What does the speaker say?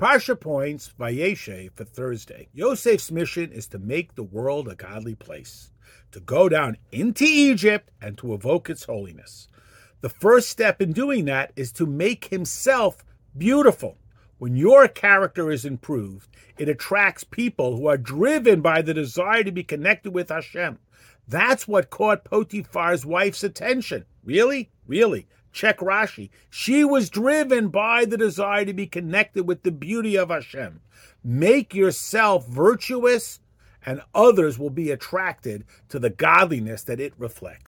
Parsha points Vayeshev for Thursday. Yosef's mission is to make the world a godly place, to go down into Egypt and to evoke its holiness. The first step in doing that is to make himself beautiful. When your character is improved, it attracts people who are driven by the desire to be connected with Hashem. That's what caught Potiphar's wife's attention. Really? Really? Check Rashi. She was driven by the desire to be connected with the beauty of Hashem. Make yourself virtuous, and others will be attracted to the godliness that it reflects.